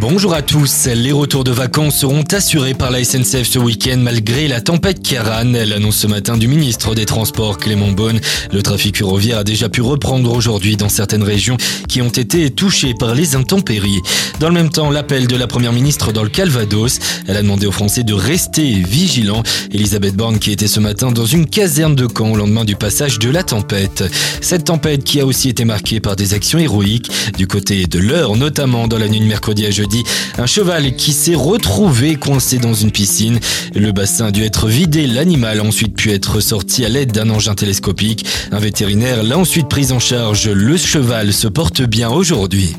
Bonjour à tous. Les retours de vacances seront assurés par la SNCF ce week-end malgré la tempête Karan. L'annonce ce matin du ministre des Transports Clément Beaune. Le trafic ferroviaire a déjà pu reprendre aujourd'hui dans certaines régions qui ont été touchées par les intempéries. Dans le même temps, l'appel de la première ministre dans le Calvados. Elle a demandé aux Français de rester vigilants. Elisabeth Borne qui était ce matin dans une caserne de camp au lendemain du passage de la tempête. Cette tempête qui a aussi été marquée par des actions héroïques du côté de l'heure, notamment dans la nuit de mercredi à jeudi un cheval qui s'est retrouvé coincé dans une piscine. Le bassin a dû être vidé, l'animal a ensuite pu être sorti à l'aide d'un engin télescopique. Un vétérinaire l'a ensuite pris en charge. Le cheval se porte bien aujourd'hui.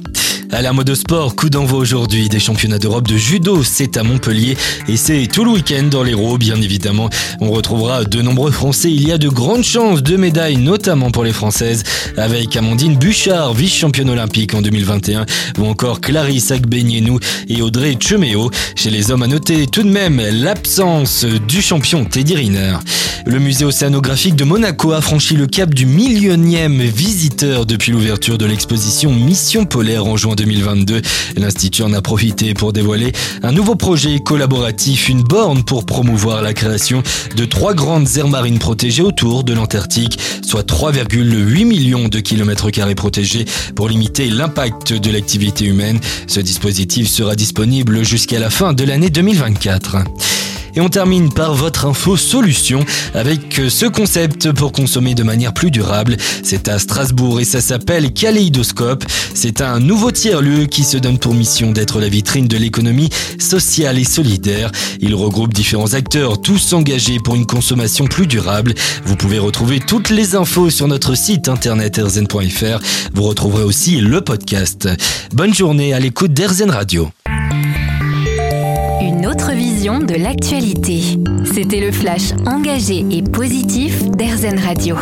À la mode sport, coup d'envoi aujourd'hui des championnats d'Europe de judo. C'est à Montpellier et c'est tout le week-end dans l'Hérault, bien évidemment. On retrouvera de nombreux Français. Il y a de grandes chances de médailles, notamment pour les Françaises, avec Amandine Bouchard, vice-championne olympique en 2021, ou encore Clarisse Agbenienou et Audrey Cheméo. Chez les hommes, à noter tout de même l'absence du champion Teddy Riner. Le musée océanographique de Monaco a franchi le cap du millionième visiteur depuis l'ouverture de l'exposition Mission polaire en juin 2022. L'Institut en a profité pour dévoiler un nouveau projet collaboratif, une borne pour promouvoir la création de trois grandes aires marines protégées autour de l'Antarctique, soit 3,8 millions de kilomètres carrés protégés pour limiter l'impact de l'activité humaine. Ce dispositif sera disponible jusqu'à la fin de l'année 2024. Et on termine par votre info solution avec euh, ce concept pour consommer de manière plus durable. C'est à Strasbourg et ça s'appelle Kaléidoscope. C'est un nouveau tiers-lieu qui se donne pour mission d'être la vitrine de l'économie sociale et solidaire. Il regroupe différents acteurs, tous engagés pour une consommation plus durable. Vous pouvez retrouver toutes les infos sur notre site internet erzen.fr. Vous retrouverez aussi le podcast. Bonne journée à l'écoute d'Erzen Radio autre vision de l'actualité. C'était le flash engagé et positif d'Airzen Radio.